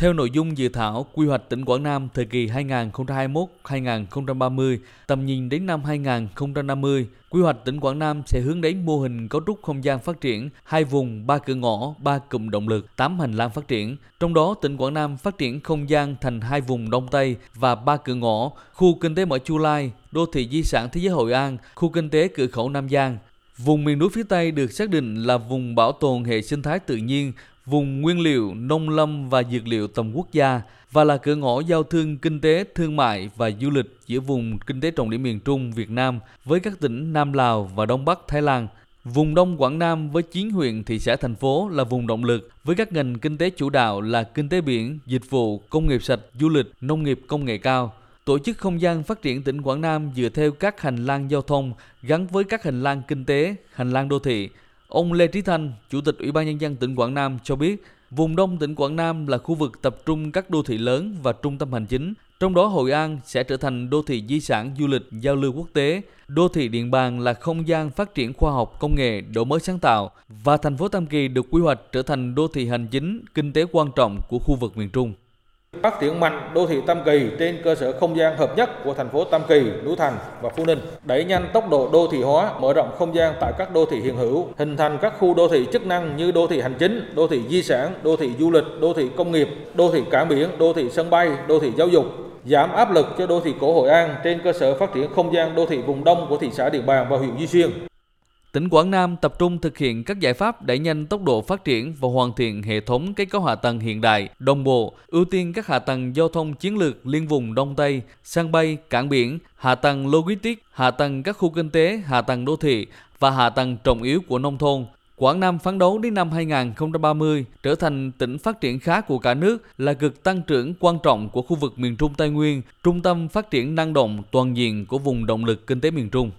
Theo nội dung dự thảo quy hoạch tỉnh Quảng Nam thời kỳ 2021-2030, tầm nhìn đến năm 2050, quy hoạch tỉnh Quảng Nam sẽ hướng đến mô hình cấu trúc không gian phát triển hai vùng, ba cửa ngõ, ba cụm động lực, tám hành lang phát triển. Trong đó, tỉnh Quảng Nam phát triển không gian thành hai vùng Đông Tây và ba cửa ngõ, khu kinh tế mở Chu Lai, đô thị di sản thế giới Hội An, khu kinh tế cửa khẩu Nam Giang. Vùng miền núi phía Tây được xác định là vùng bảo tồn hệ sinh thái tự nhiên, vùng nguyên liệu, nông lâm và dược liệu tầm quốc gia và là cửa ngõ giao thương kinh tế, thương mại và du lịch giữa vùng kinh tế trọng điểm miền Trung Việt Nam với các tỉnh Nam Lào và Đông Bắc Thái Lan. Vùng Đông Quảng Nam với 9 huyện, thị xã, thành phố là vùng động lực với các ngành kinh tế chủ đạo là kinh tế biển, dịch vụ, công nghiệp sạch, du lịch, nông nghiệp công nghệ cao. Tổ chức không gian phát triển tỉnh Quảng Nam dựa theo các hành lang giao thông gắn với các hành lang kinh tế, hành lang đô thị. Ông Lê Trí Thanh, Chủ tịch Ủy ban Nhân dân tỉnh Quảng Nam cho biết, vùng đông tỉnh Quảng Nam là khu vực tập trung các đô thị lớn và trung tâm hành chính. Trong đó Hội An sẽ trở thành đô thị di sản du lịch giao lưu quốc tế, đô thị Điện Bàn là không gian phát triển khoa học công nghệ, đổi mới sáng tạo và thành phố Tam Kỳ được quy hoạch trở thành đô thị hành chính, kinh tế quan trọng của khu vực miền Trung. Phát triển mạnh đô thị Tam Kỳ trên cơ sở không gian hợp nhất của thành phố Tam Kỳ, Núi Thành và Phú Ninh, đẩy nhanh tốc độ đô thị hóa, mở rộng không gian tại các đô thị hiện hữu, hình thành các khu đô thị chức năng như đô thị hành chính, đô thị di sản, đô thị du lịch, đô thị công nghiệp, đô thị cảng biển, đô thị sân bay, đô thị giáo dục, giảm áp lực cho đô thị cổ Hội An trên cơ sở phát triển không gian đô thị vùng đông của thị xã Điện Bàn và huyện Duy Xuyên. Tỉnh Quảng Nam tập trung thực hiện các giải pháp đẩy nhanh tốc độ phát triển và hoàn thiện hệ thống kết cấu hạ tầng hiện đại, đồng bộ, ưu tiên các hạ tầng giao thông chiến lược liên vùng Đông Tây, sân bay, cảng biển, hạ tầng logistics, hạ tầng các khu kinh tế, hạ tầng đô thị và hạ tầng trọng yếu của nông thôn. Quảng Nam phấn đấu đến năm 2030 trở thành tỉnh phát triển khá của cả nước là cực tăng trưởng quan trọng của khu vực miền Trung Tây Nguyên, trung tâm phát triển năng động toàn diện của vùng động lực kinh tế miền Trung.